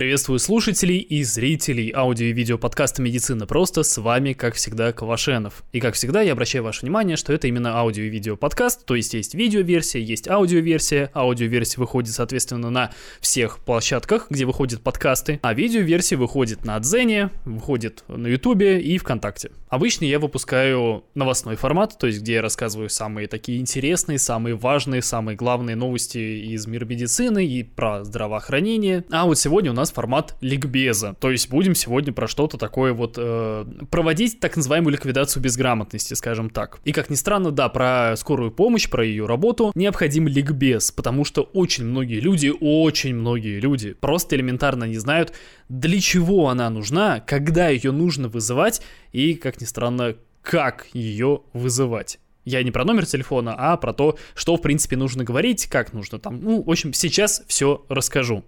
Приветствую слушателей и зрителей аудио и видео подкаста «Медицина просто». С вами, как всегда, Кавашенов. И, как всегда, я обращаю ваше внимание, что это именно аудио и видео подкаст, то есть есть видеоверсия, есть аудиоверсия. Аудиоверсия выходит, соответственно, на всех площадках, где выходят подкасты, а видеоверсия выходит на Дзене, выходит на Ютубе и ВКонтакте. Обычно я выпускаю новостной формат, то есть где я рассказываю самые такие интересные, самые важные, самые главные новости из мира медицины и про здравоохранение. А вот сегодня у нас нас формат ликбеза. То есть будем сегодня про что-то такое вот э, проводить так называемую ликвидацию безграмотности, скажем так. И как ни странно, да, про скорую помощь, про ее работу необходим ликбез, потому что очень многие люди, очень многие люди просто элементарно не знают, для чего она нужна, когда ее нужно вызывать и, как ни странно, как ее вызывать. Я не про номер телефона, а про то, что, в принципе, нужно говорить, как нужно там. Ну, в общем, сейчас все расскажу.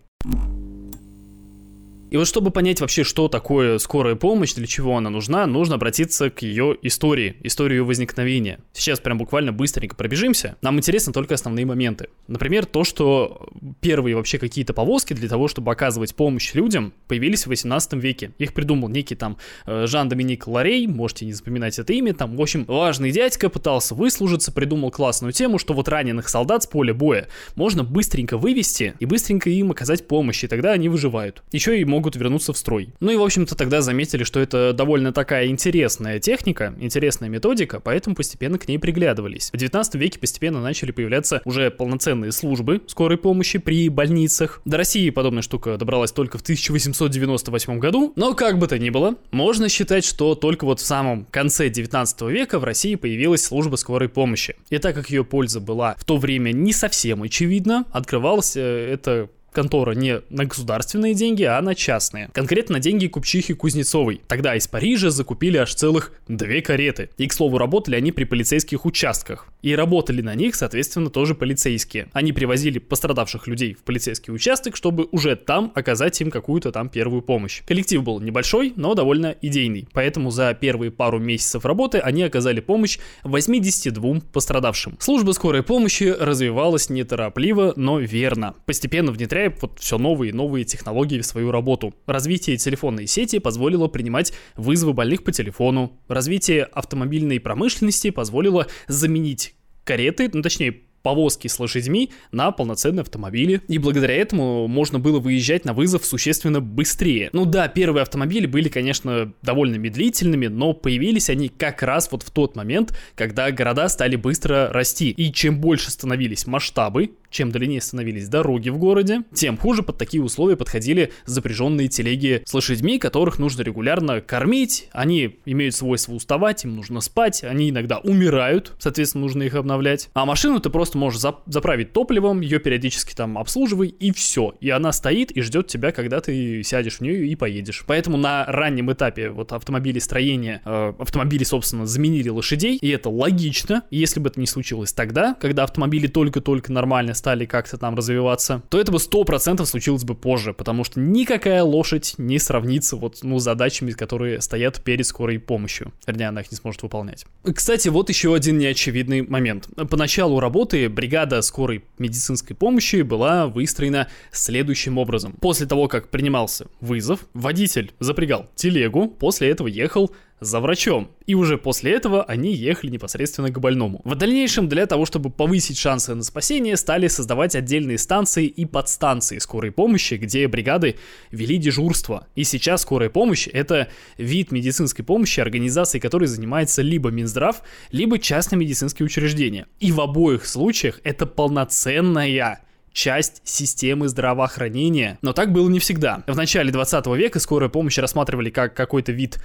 И вот чтобы понять вообще, что такое скорая помощь, для чего она нужна, нужно обратиться к ее истории, историю возникновения. Сейчас прям буквально быстренько пробежимся. Нам интересны только основные моменты. Например, то, что первые вообще какие-то повозки для того, чтобы оказывать помощь людям, появились в 18 веке. Их придумал некий там э, Жан-Доминик Ларей, можете не запоминать это имя, там, в общем, важный дядька пытался выслужиться, придумал классную тему, что вот раненых солдат с поля боя можно быстренько вывести и быстренько им оказать помощь, и тогда они выживают. Еще и могут могут вернуться в строй. Ну и, в общем-то, тогда заметили, что это довольно такая интересная техника, интересная методика, поэтому постепенно к ней приглядывались. В 19 веке постепенно начали появляться уже полноценные службы скорой помощи при больницах. До России подобная штука добралась только в 1898 году, но как бы то ни было, можно считать, что только вот в самом конце 19 века в России появилась служба скорой помощи. И так как ее польза была в то время не совсем очевидна, открывалась э, это контора не на государственные деньги, а на частные. Конкретно деньги купчихи Кузнецовой. Тогда из Парижа закупили аж целых две кареты. И, к слову, работали они при полицейских участках. И работали на них, соответственно, тоже полицейские. Они привозили пострадавших людей в полицейский участок, чтобы уже там оказать им какую-то там первую помощь. Коллектив был небольшой, но довольно идейный. Поэтому за первые пару месяцев работы они оказали помощь 82 пострадавшим. Служба скорой помощи развивалась неторопливо, но верно. Постепенно внедряя внедряя вот все новые и новые технологии в свою работу. Развитие телефонной сети позволило принимать вызовы больных по телефону. Развитие автомобильной промышленности позволило заменить кареты, ну точнее повозки с лошадьми на полноценные автомобили. И благодаря этому можно было выезжать на вызов существенно быстрее. Ну да, первые автомобили были, конечно, довольно медлительными, но появились они как раз вот в тот момент, когда города стали быстро расти. И чем больше становились масштабы, чем длиннее становились дороги в городе, тем хуже под такие условия подходили запряженные телеги с лошадьми, которых нужно регулярно кормить. Они имеют свойство уставать, им нужно спать, они иногда умирают, соответственно, нужно их обновлять. А машину ты просто можешь зап- заправить топливом, ее периодически там обслуживай, и все. И она стоит и ждет тебя, когда ты сядешь в нее и поедешь. Поэтому на раннем этапе вот автомобилестроения э, автомобили, собственно, заменили лошадей, и это логично. И если бы это не случилось тогда, когда автомобили только-только нормально стали как-то там развиваться, то это бы 100% случилось бы позже, потому что никакая лошадь не сравнится вот, ну, с задачами, которые стоят перед скорой помощью. Вернее, она их не сможет выполнять. Кстати, вот еще один неочевидный момент. По началу бригада скорой медицинской помощи была выстроена следующим образом. После того, как принимался вызов, водитель запрягал телегу, после этого ехал за врачом. И уже после этого они ехали непосредственно к больному. В дальнейшем, для того, чтобы повысить шансы на спасение, стали создавать отдельные станции и подстанции скорой помощи, где бригады вели дежурство. И сейчас скорая помощь — это вид медицинской помощи организации, которой занимается либо Минздрав, либо частные медицинские учреждения. И в обоих случаях это полноценная часть системы здравоохранения. Но так было не всегда. В начале 20 века скорую помощь рассматривали как какой-то вид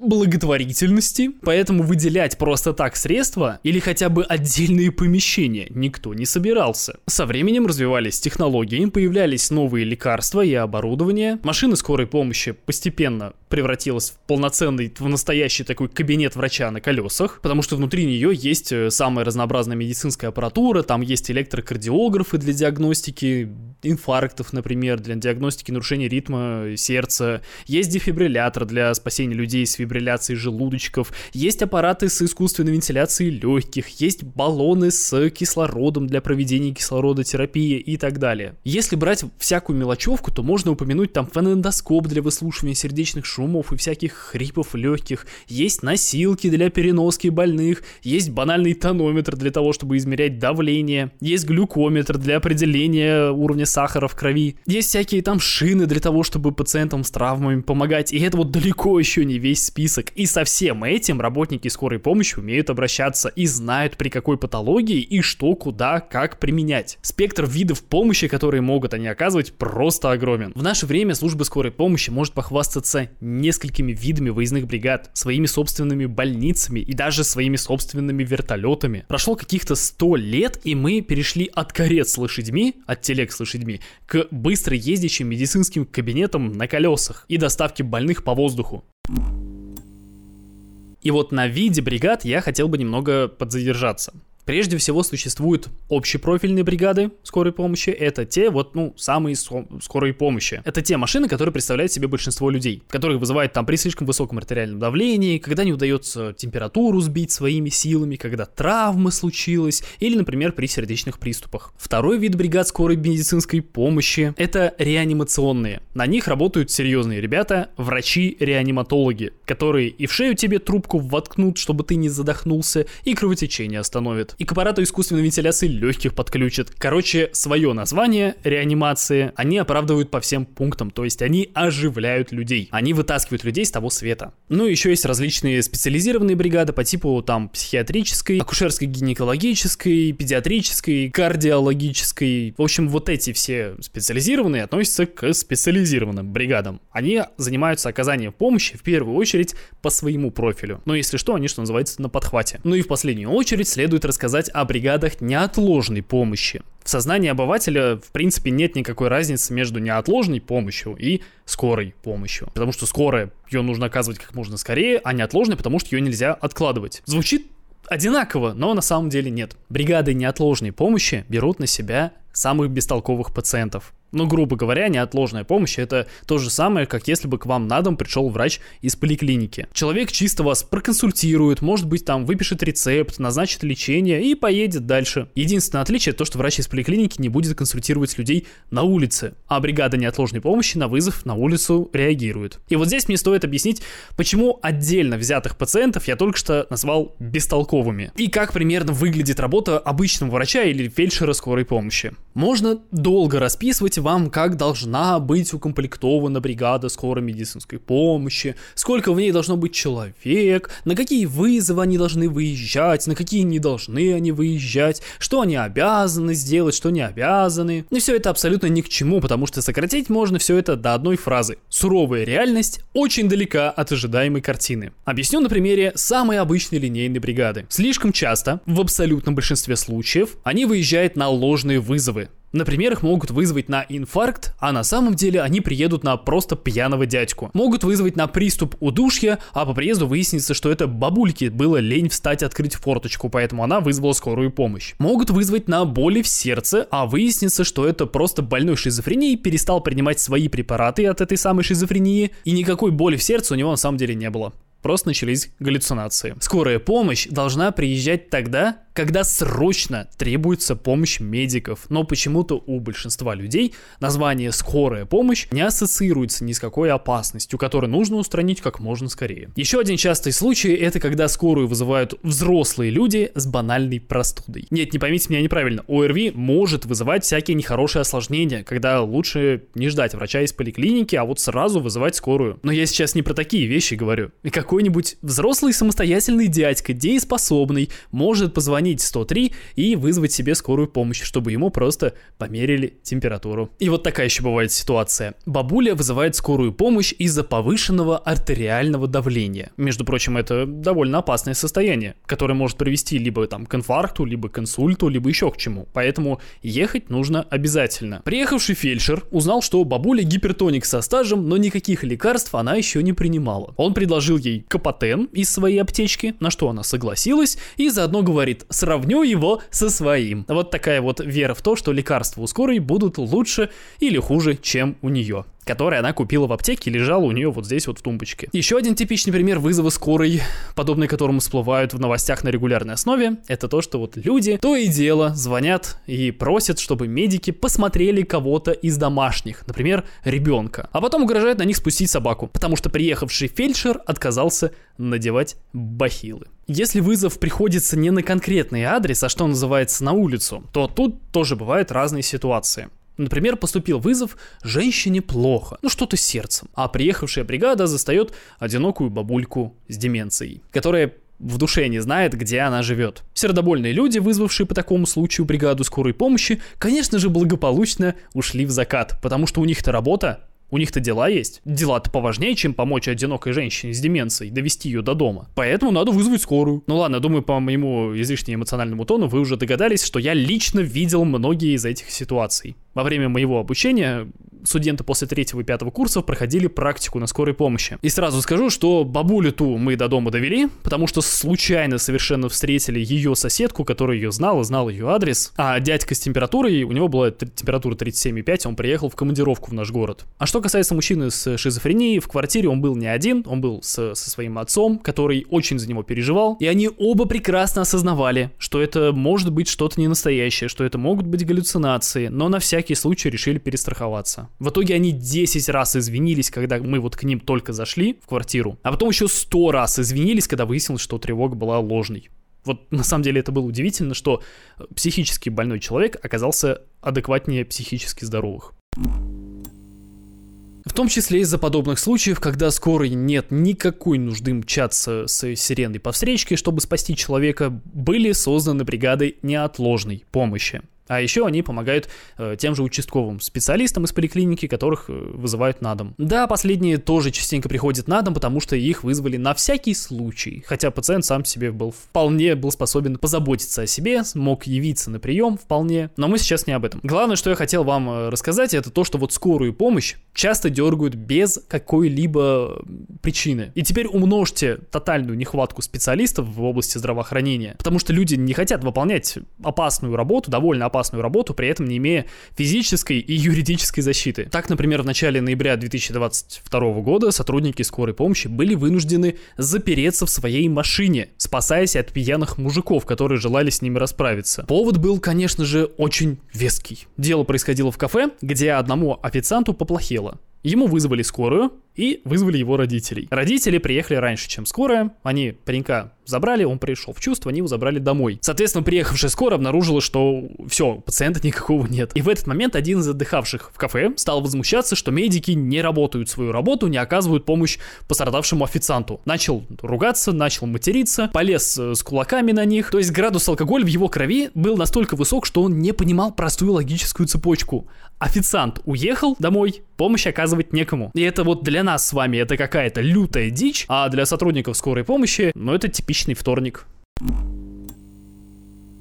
благотворительности, поэтому выделять просто так средства или хотя бы отдельные помещения никто не собирался. Со временем развивались технологии, появлялись новые лекарства и оборудование. Машина скорой помощи постепенно превратилась в полноценный, в настоящий такой кабинет врача на колесах, потому что внутри нее есть э, самая разнообразная медицинская аппаратура, там есть электрокардиографы для диагностики, инфарктов, например, для диагностики нарушения ритма сердца, есть дефибриллятор для спасения людей с фибрилляцией желудочков, есть аппараты с искусственной вентиляцией легких, есть баллоны с кислородом для проведения кислородотерапии и так далее. Если брать всякую мелочевку, то можно упомянуть там фонендоскоп для выслушивания сердечных шумов и всяких хрипов легких, есть носилки для переноски больных, есть банальный тонометр для того, чтобы измерять давление, есть глюкометр для определения уровня сахара в крови. Есть всякие там шины для того, чтобы пациентам с травмами помогать. И это вот далеко еще не весь список. И со всем этим работники скорой помощи умеют обращаться и знают при какой патологии и что, куда, как применять. Спектр видов помощи, которые могут они оказывать, просто огромен. В наше время служба скорой помощи может похвастаться несколькими видами выездных бригад, своими собственными больницами и даже своими собственными вертолетами. Прошло каких-то 100 лет, и мы перешли от карет с лошадьми, от телег с лошадьми, лошадьми к быстро ездящим медицинским кабинетам на колесах и доставке больных по воздуху. И вот на виде бригад я хотел бы немного подзадержаться. Прежде всего существуют общепрофильные бригады скорой помощи. Это те вот, ну, самые скорые помощи. Это те машины, которые представляют себе большинство людей, которых вызывает там при слишком высоком артериальном давлении, когда не удается температуру сбить своими силами, когда травма случилась, или, например, при сердечных приступах. Второй вид бригад скорой медицинской помощи – это реанимационные. На них работают серьезные ребята, врачи-реаниматологи, которые и в шею тебе трубку воткнут, чтобы ты не задохнулся, и кровотечение остановят и к аппарату искусственной вентиляции легких подключат. Короче, свое название реанимации они оправдывают по всем пунктам, то есть они оживляют людей. Они вытаскивают людей с того света. Ну, еще есть различные специализированные бригады по типу там психиатрической, акушерской гинекологической, педиатрической, кардиологической. В общем, вот эти все специализированные относятся к специализированным бригадам. Они занимаются оказанием помощи в первую очередь по своему профилю. Но если что, они, что называется, на подхвате. Ну и в последнюю очередь следует рассказать сказать о бригадах неотложной помощи. В сознании обывателя, в принципе, нет никакой разницы между неотложной помощью и скорой помощью. Потому что скорая, ее нужно оказывать как можно скорее, а неотложной, потому что ее нельзя откладывать. Звучит одинаково, но на самом деле нет. Бригады неотложной помощи берут на себя самых бестолковых пациентов. Ну, грубо говоря, неотложная помощь это то же самое, как если бы к вам на дом пришел врач из поликлиники. Человек чисто вас проконсультирует, может быть, там выпишет рецепт, назначит лечение и поедет дальше. Единственное отличие то, что врач из поликлиники не будет консультировать людей на улице, а бригада неотложной помощи на вызов на улицу реагирует. И вот здесь мне стоит объяснить, почему отдельно взятых пациентов я только что назвал бестолковыми. И как примерно выглядит работа обычного врача или фельдшера скорой помощи. Можно долго расписывать вам, как должна быть укомплектована бригада скорой медицинской помощи, сколько в ней должно быть человек, на какие вызовы они должны выезжать, на какие не должны они выезжать, что они обязаны сделать, что не обязаны. И все это абсолютно ни к чему, потому что сократить можно все это до одной фразы. Суровая реальность очень далека от ожидаемой картины. Объясню на примере самой обычной линейной бригады. Слишком часто, в абсолютном большинстве случаев, они выезжают на ложные вызовы. Например, их могут вызвать на инфаркт, а на самом деле они приедут на просто пьяного дядьку. Могут вызвать на приступ удушья, а по приезду выяснится, что это бабульке было лень встать открыть форточку, поэтому она вызвала скорую помощь. Могут вызвать на боли в сердце, а выяснится, что это просто больной шизофренией перестал принимать свои препараты от этой самой шизофрении, и никакой боли в сердце у него на самом деле не было. Просто начались галлюцинации. Скорая помощь должна приезжать тогда, когда срочно требуется помощь медиков, но почему-то у большинства людей название «скорая помощь» не ассоциируется ни с какой опасностью, которую нужно устранить как можно скорее. Еще один частый случай – это когда скорую вызывают взрослые люди с банальной простудой. Нет, не поймите меня неправильно, ОРВИ может вызывать всякие нехорошие осложнения, когда лучше не ждать врача из поликлиники, а вот сразу вызывать скорую. Но я сейчас не про такие вещи говорю. И какой-нибудь взрослый самостоятельный дядька, дееспособный, может позвонить позвонить 103 и вызвать себе скорую помощь, чтобы ему просто померили температуру. И вот такая еще бывает ситуация. Бабуля вызывает скорую помощь из-за повышенного артериального давления. Между прочим, это довольно опасное состояние, которое может привести либо там к инфаркту, либо к инсульту, либо еще к чему. Поэтому ехать нужно обязательно. Приехавший фельдшер узнал, что бабуля гипертоник со стажем, но никаких лекарств она еще не принимала. Он предложил ей капотен из своей аптечки, на что она согласилась, и заодно говорит, сравню его со своим. Вот такая вот вера в то, что лекарства у скорой будут лучше или хуже, чем у нее который она купила в аптеке лежал у нее вот здесь вот в тумбочке. Еще один типичный пример вызова скорой, подобный которому всплывают в новостях на регулярной основе, это то, что вот люди то и дело звонят и просят, чтобы медики посмотрели кого-то из домашних, например, ребенка, а потом угрожают на них спустить собаку, потому что приехавший фельдшер отказался надевать бахилы. Если вызов приходится не на конкретный адрес, а что называется на улицу, то тут тоже бывают разные ситуации. Например, поступил вызов «женщине плохо», ну что-то сердцем, а приехавшая бригада застает одинокую бабульку с деменцией, которая в душе не знает, где она живет. Сердобольные люди, вызвавшие по такому случаю бригаду скорой помощи, конечно же, благополучно ушли в закат, потому что у них-то работа, у них-то дела есть. Дела-то поважнее, чем помочь одинокой женщине с деменцией, довести ее до дома. Поэтому надо вызвать скорую. Ну ладно, думаю, по моему излишне эмоциональному тону вы уже догадались, что я лично видел многие из этих ситуаций. Во время моего обучения студенты после третьего и пятого курсов проходили практику на скорой помощи. И сразу скажу, что бабулю ту мы до дома довели, потому что случайно совершенно встретили ее соседку, которая ее знала, знал ее адрес, а дядька с температурой, у него была температура 37,5, он приехал в командировку в наш город. А что касается мужчины с шизофренией, в квартире он был не один, он был с, со своим отцом, который очень за него переживал, и они оба прекрасно осознавали, что это может быть что-то ненастоящее, что это могут быть галлюцинации, но на всякий случай решили перестраховаться. В итоге они 10 раз извинились, когда мы вот к ним только зашли в квартиру, а потом еще 100 раз извинились, когда выяснилось, что тревога была ложной. Вот на самом деле это было удивительно, что психически больной человек оказался адекватнее психически здоровых. В том числе из-за подобных случаев, когда скорой нет никакой нужды мчаться с сиреной по встречке, чтобы спасти человека, были созданы бригады неотложной помощи. А еще они помогают э, тем же участковым специалистам из поликлиники, которых э, вызывают на дом. Да, последние тоже частенько приходят на дом, потому что их вызвали на всякий случай. Хотя пациент сам себе был вполне был способен позаботиться о себе, мог явиться на прием вполне. Но мы сейчас не об этом. Главное, что я хотел вам э, рассказать, это то, что вот скорую помощь часто дергают без какой-либо причины. И теперь умножьте тотальную нехватку специалистов в области здравоохранения, потому что люди не хотят выполнять опасную работу, довольно опасную опасную работу, при этом не имея физической и юридической защиты. Так, например, в начале ноября 2022 года сотрудники скорой помощи были вынуждены запереться в своей машине, спасаясь от пьяных мужиков, которые желали с ними расправиться. Повод был, конечно же, очень веский. Дело происходило в кафе, где одному официанту поплохело. Ему вызвали скорую и вызвали его родителей. Родители приехали раньше, чем скорая. Они паренька забрали, он пришел в чувство, они его забрали домой. Соответственно, приехавшая скорая обнаружила, что все, пациента никакого нет. И в этот момент один из отдыхавших в кафе стал возмущаться, что медики не работают свою работу, не оказывают помощь пострадавшему официанту. Начал ругаться, начал материться, полез э, с кулаками на них. То есть градус алкоголя в его крови был настолько высок, что он не понимал простую логическую цепочку. Официант уехал домой, помощь оказывать некому. И это вот для нас с вами это какая-то лютая дичь, а для сотрудников скорой помощи, ну это типичный вторник.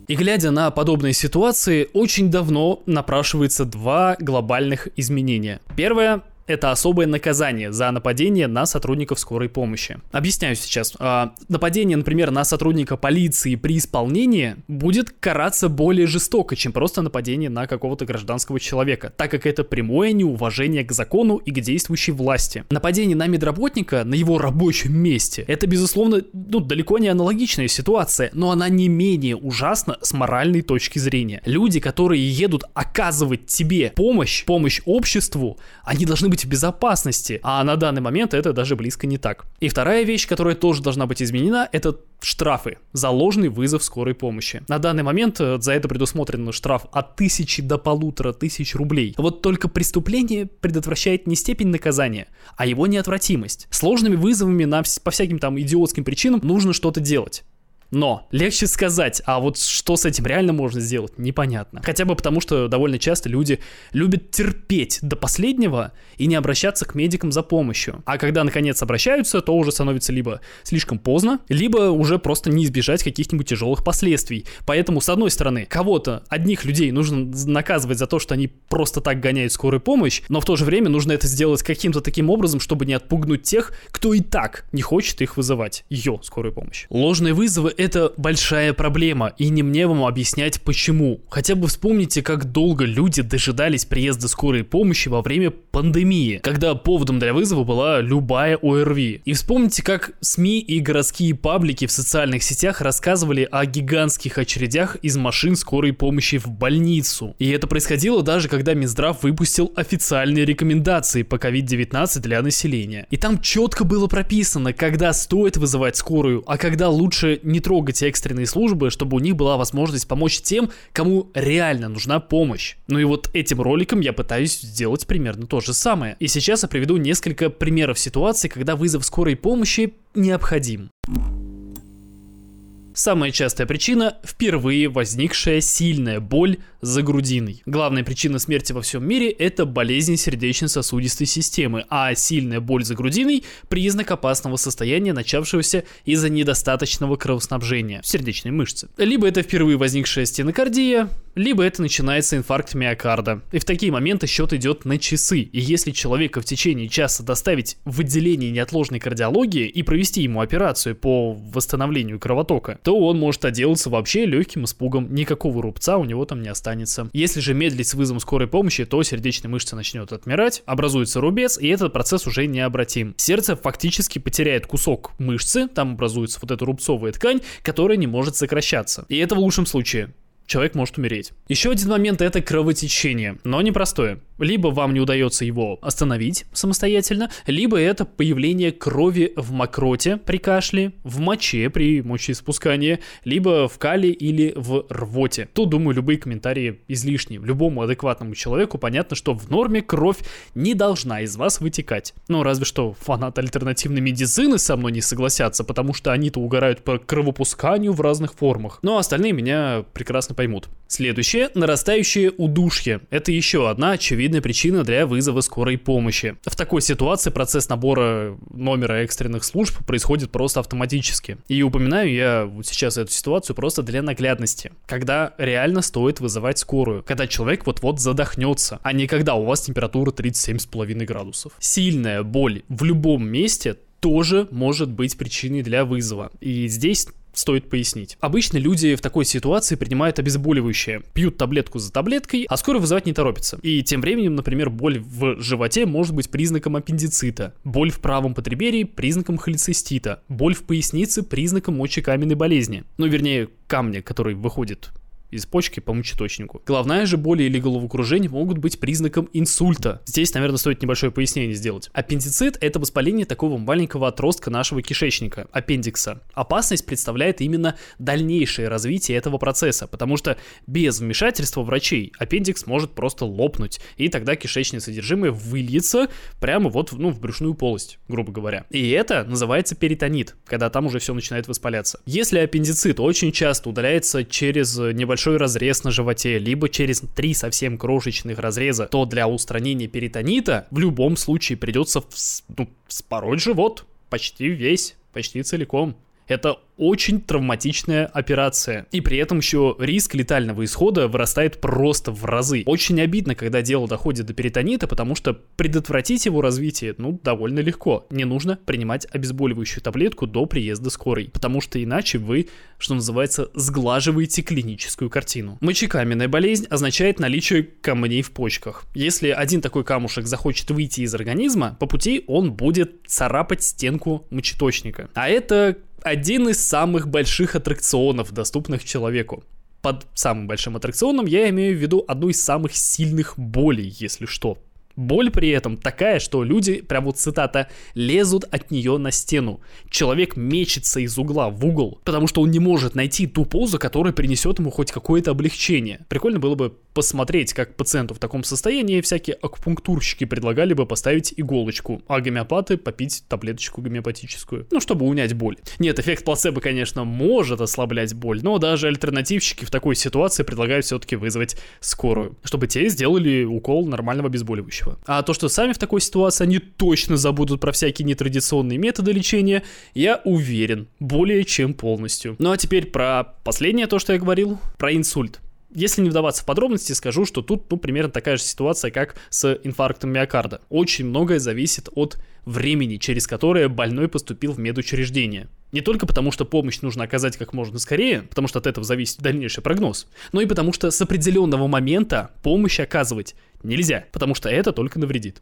И глядя на подобные ситуации, очень давно напрашивается два глобальных изменения. Первое это особое наказание за нападение на сотрудников скорой помощи. Объясняю сейчас. А, нападение, например, на сотрудника полиции при исполнении будет караться более жестоко, чем просто нападение на какого-то гражданского человека, так как это прямое неуважение к закону и к действующей власти. Нападение на медработника на его рабочем месте, это, безусловно, ну, далеко не аналогичная ситуация, но она не менее ужасна с моральной точки зрения. Люди, которые едут оказывать тебе помощь, помощь обществу, они должны быть быть безопасности, а на данный момент это даже близко не так. И вторая вещь, которая тоже должна быть изменена, это штрафы за ложный вызов скорой помощи. На данный момент э, за это предусмотрен штраф от тысячи до полутора тысяч рублей. Вот только преступление предотвращает не степень наказания, а его неотвратимость. Сложными вызовами на, по всяким там идиотским причинам нужно что-то делать. Но легче сказать, а вот что с этим реально можно сделать, непонятно. Хотя бы потому, что довольно часто люди любят терпеть до последнего и не обращаться к медикам за помощью. А когда наконец обращаются, то уже становится либо слишком поздно, либо уже просто не избежать каких-нибудь тяжелых последствий. Поэтому, с одной стороны, кого-то, одних людей нужно наказывать за то, что они просто так гоняют скорую помощь, но в то же время нужно это сделать каким-то таким образом, чтобы не отпугнуть тех, кто и так не хочет их вызывать, ее скорую помощь. Ложные вызовы это большая проблема, и не мне вам объяснять почему. Хотя бы вспомните, как долго люди дожидались приезда скорой помощи во время пандемии, когда поводом для вызова была любая ОРВИ. И вспомните, как СМИ и городские паблики в социальных сетях рассказывали о гигантских очередях из машин скорой помощи в больницу. И это происходило даже когда Минздрав выпустил официальные рекомендации по COVID-19 для населения. И там четко было прописано, когда стоит вызывать скорую, а когда лучше не трогать экстренные службы, чтобы у них была возможность помочь тем, кому реально нужна помощь. Ну и вот этим роликом я пытаюсь сделать примерно то же самое. И сейчас я приведу несколько примеров ситуаций, когда вызов скорой помощи необходим. Самая частая причина – впервые возникшая сильная боль за грудиной. Главная причина смерти во всем мире – это болезнь сердечно-сосудистой системы, а сильная боль за грудиной – признак опасного состояния, начавшегося из-за недостаточного кровоснабжения сердечной мышцы. Либо это впервые возникшая стенокардия, либо это начинается инфаркт миокарда. И в такие моменты счет идет на часы. И если человека в течение часа доставить в отделение неотложной кардиологии и провести ему операцию по восстановлению кровотока, то он может отделаться вообще легким испугом, никакого рубца у него там не останется. Если же медлить с вызовом скорой помощи, то сердечная мышца начнет отмирать, образуется рубец, и этот процесс уже необратим. Сердце фактически потеряет кусок мышцы, там образуется вот эта рубцовая ткань, которая не может сокращаться. И это в лучшем случае человек может умереть. Еще один момент это кровотечение, но непростое. Либо вам не удается его остановить самостоятельно, либо это появление крови в мокроте при кашле, в моче при мочеиспускании, либо в кале или в рвоте. Тут, думаю, любые комментарии излишни. Любому адекватному человеку понятно, что в норме кровь не должна из вас вытекать. Ну, разве что фанаты альтернативной медицины со мной не согласятся, потому что они-то угорают по кровопусканию в разных формах. Но остальные меня прекрасно поймут. Следующее – нарастающее удушье. Это еще одна очевидная причина для вызова скорой помощи. В такой ситуации процесс набора номера экстренных служб происходит просто автоматически. И упоминаю я вот сейчас эту ситуацию просто для наглядности. Когда реально стоит вызывать скорую. Когда человек вот-вот задохнется, а не когда у вас температура 37,5 градусов. Сильная боль в любом месте тоже может быть причиной для вызова. И здесь стоит пояснить. Обычно люди в такой ситуации принимают обезболивающее, пьют таблетку за таблеткой, а скоро вызывать не торопятся. И тем временем, например, боль в животе может быть признаком аппендицита, боль в правом подреберье признаком холецистита, боль в пояснице признаком мочекаменной болезни. Ну, вернее, камня, который выходит из почки по мочеточнику. Головная же боль или головокружение могут быть признаком инсульта. Здесь, наверное, стоит небольшое пояснение сделать. Аппендицит – это воспаление такого маленького отростка нашего кишечника, аппендикса. Опасность представляет именно дальнейшее развитие этого процесса, потому что без вмешательства врачей аппендикс может просто лопнуть, и тогда кишечное содержимое выльется прямо вот ну, в брюшную полость, грубо говоря. И это называется перитонит, когда там уже все начинает воспаляться. Если аппендицит очень часто удаляется через небольшой небольшой разрез на животе, либо через три совсем крошечных разреза, то для устранения перитонита в любом случае придется вс- ну, вспороть живот почти весь, почти целиком. Это очень травматичная операция. И при этом еще риск летального исхода вырастает просто в разы. Очень обидно, когда дело доходит до перитонита, потому что предотвратить его развитие, ну, довольно легко. Не нужно принимать обезболивающую таблетку до приезда скорой, потому что иначе вы, что называется, сглаживаете клиническую картину. Мочекаменная болезнь означает наличие камней в почках. Если один такой камушек захочет выйти из организма, по пути он будет царапать стенку мочеточника. А это один из самых больших аттракционов, доступных человеку. Под самым большим аттракционом я имею в виду одну из самых сильных болей, если что. Боль при этом такая, что люди, прям вот цитата, лезут от нее на стену. Человек мечется из угла в угол, потому что он не может найти ту позу, которая принесет ему хоть какое-то облегчение. Прикольно было бы посмотреть, как пациенту в таком состоянии всякие акупунктурщики предлагали бы поставить иголочку, а гомеопаты попить таблеточку гомеопатическую. Ну, чтобы унять боль. Нет, эффект плацебо, конечно, может ослаблять боль, но даже альтернативщики в такой ситуации предлагают все-таки вызвать скорую, чтобы те сделали укол нормального обезболивающего будущего. А то, что сами в такой ситуации они точно забудут про всякие нетрадиционные методы лечения, я уверен, более чем полностью. Ну а теперь про последнее то, что я говорил, про инсульт. Если не вдаваться в подробности, скажу, что тут ну, примерно такая же ситуация, как с инфарктом миокарда. Очень многое зависит от времени, через которое больной поступил в медучреждение. Не только потому, что помощь нужно оказать как можно скорее, потому что от этого зависит дальнейший прогноз, но и потому что с определенного момента помощь оказывать нельзя, потому что это только навредит.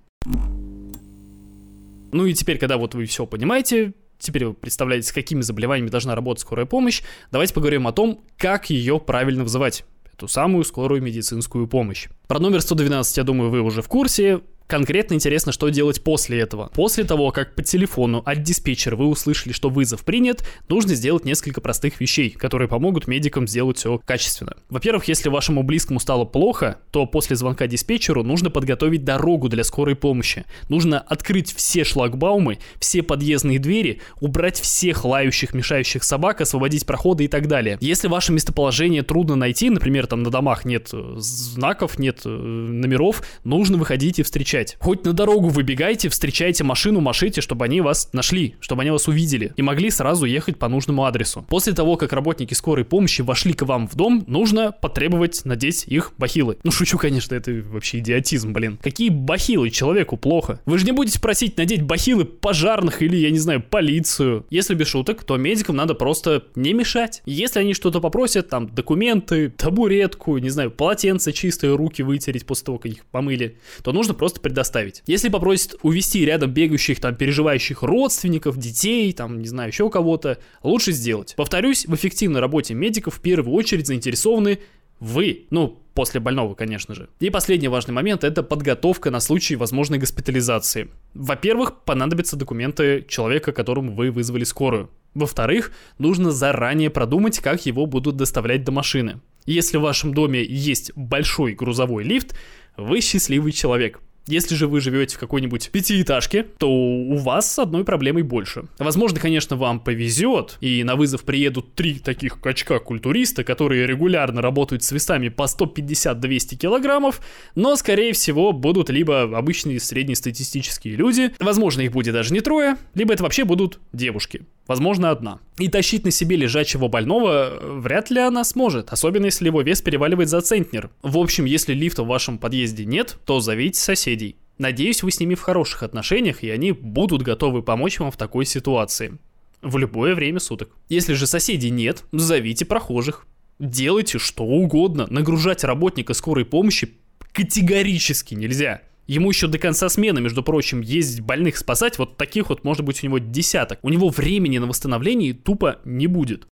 Ну и теперь, когда вот вы все понимаете, теперь вы представляете, с какими заболеваниями должна работать скорая помощь, давайте поговорим о том, как ее правильно вызывать эту самую скорую медицинскую помощь. Про номер 112, я думаю, вы уже в курсе. Конкретно интересно, что делать после этого. После того, как по телефону от диспетчера вы услышали, что вызов принят, нужно сделать несколько простых вещей, которые помогут медикам сделать все качественно. Во-первых, если вашему близкому стало плохо, то после звонка диспетчеру нужно подготовить дорогу для скорой помощи. Нужно открыть все шлагбаумы, все подъездные двери, убрать всех лающих, мешающих собак, освободить проходы и так далее. Если ваше местоположение трудно найти, например, там на домах нет э, знаков, нет э, номеров, нужно выходить и встречать встречать. Хоть на дорогу выбегайте, встречайте машину, машите, чтобы они вас нашли, чтобы они вас увидели и могли сразу ехать по нужному адресу. После того, как работники скорой помощи вошли к вам в дом, нужно потребовать надеть их бахилы. Ну, шучу, конечно, это вообще идиотизм, блин. Какие бахилы? Человеку плохо. Вы же не будете просить надеть бахилы пожарных или, я не знаю, полицию. Если без шуток, то медикам надо просто не мешать. Если они что-то попросят, там, документы, табуретку, не знаю, полотенце чистые, руки вытереть после того, как их помыли, то нужно просто предоставить. Если попросит увести рядом бегающих, там, переживающих родственников, детей, там, не знаю, еще кого-то, лучше сделать. Повторюсь, в эффективной работе медиков в первую очередь заинтересованы вы, ну, после больного, конечно же. И последний важный момент – это подготовка на случай возможной госпитализации. Во-первых, понадобятся документы человека, которому вы вызвали скорую. Во-вторых, нужно заранее продумать, как его будут доставлять до машины. Если в вашем доме есть большой грузовой лифт, вы счастливый человек. Если же вы живете в какой-нибудь пятиэтажке, то у вас с одной проблемой больше. Возможно, конечно, вам повезет, и на вызов приедут три таких качка-культуриста, которые регулярно работают с весами по 150-200 килограммов, но, скорее всего, будут либо обычные среднестатистические люди, возможно, их будет даже не трое, либо это вообще будут девушки. Возможно, одна. И тащить на себе лежачего больного э, вряд ли она сможет, особенно если его вес переваливает за центнер. В общем, если лифта в вашем подъезде нет, то зовите соседей. Надеюсь, вы с ними в хороших отношениях, и они будут готовы помочь вам в такой ситуации. В любое время суток. Если же соседей нет, зовите прохожих. Делайте что угодно. Нагружать работника скорой помощи категорически нельзя. Ему еще до конца смены, между прочим, ездить больных спасать, вот таких вот может быть у него десяток. У него времени на восстановление тупо не будет.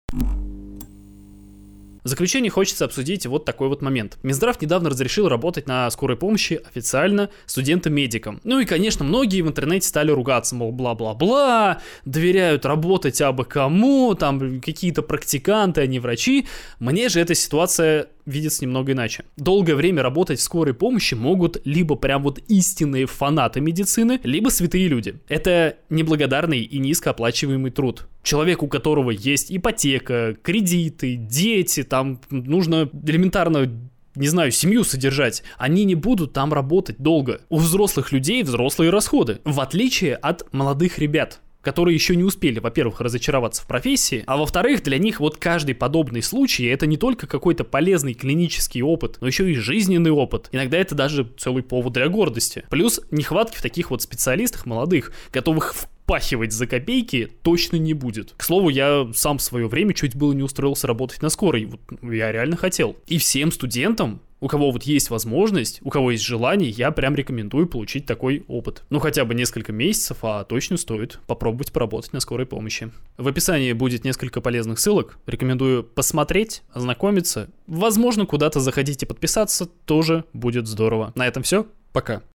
В заключение хочется обсудить вот такой вот момент. Минздрав недавно разрешил работать на скорой помощи официально студентам-медикам. Ну и, конечно, многие в интернете стали ругаться, мол, бла-бла-бла, доверяют работать абы кому, там какие-то практиканты, а не врачи. Мне же эта ситуация видится немного иначе. Долгое время работать в скорой помощи могут либо прям вот истинные фанаты медицины, либо святые люди. Это неблагодарный и низкооплачиваемый труд. Человек, у которого есть ипотека, кредиты, дети, там нужно элементарно не знаю, семью содержать, они не будут там работать долго. У взрослых людей взрослые расходы. В отличие от молодых ребят которые еще не успели, во-первых, разочароваться в профессии, а во-вторых, для них вот каждый подобный случай это не только какой-то полезный клинический опыт, но еще и жизненный опыт. Иногда это даже целый повод для гордости. Плюс нехватки в таких вот специалистах молодых, готовых впахивать за копейки точно не будет. К слову, я сам в свое время чуть было не устроился работать на скорой. Вот я реально хотел. И всем студентам у кого вот есть возможность, у кого есть желание, я прям рекомендую получить такой опыт. Ну, хотя бы несколько месяцев, а точно стоит попробовать поработать на скорой помощи. В описании будет несколько полезных ссылок. Рекомендую посмотреть, ознакомиться. Возможно, куда-то заходить и подписаться тоже будет здорово. На этом все. Пока.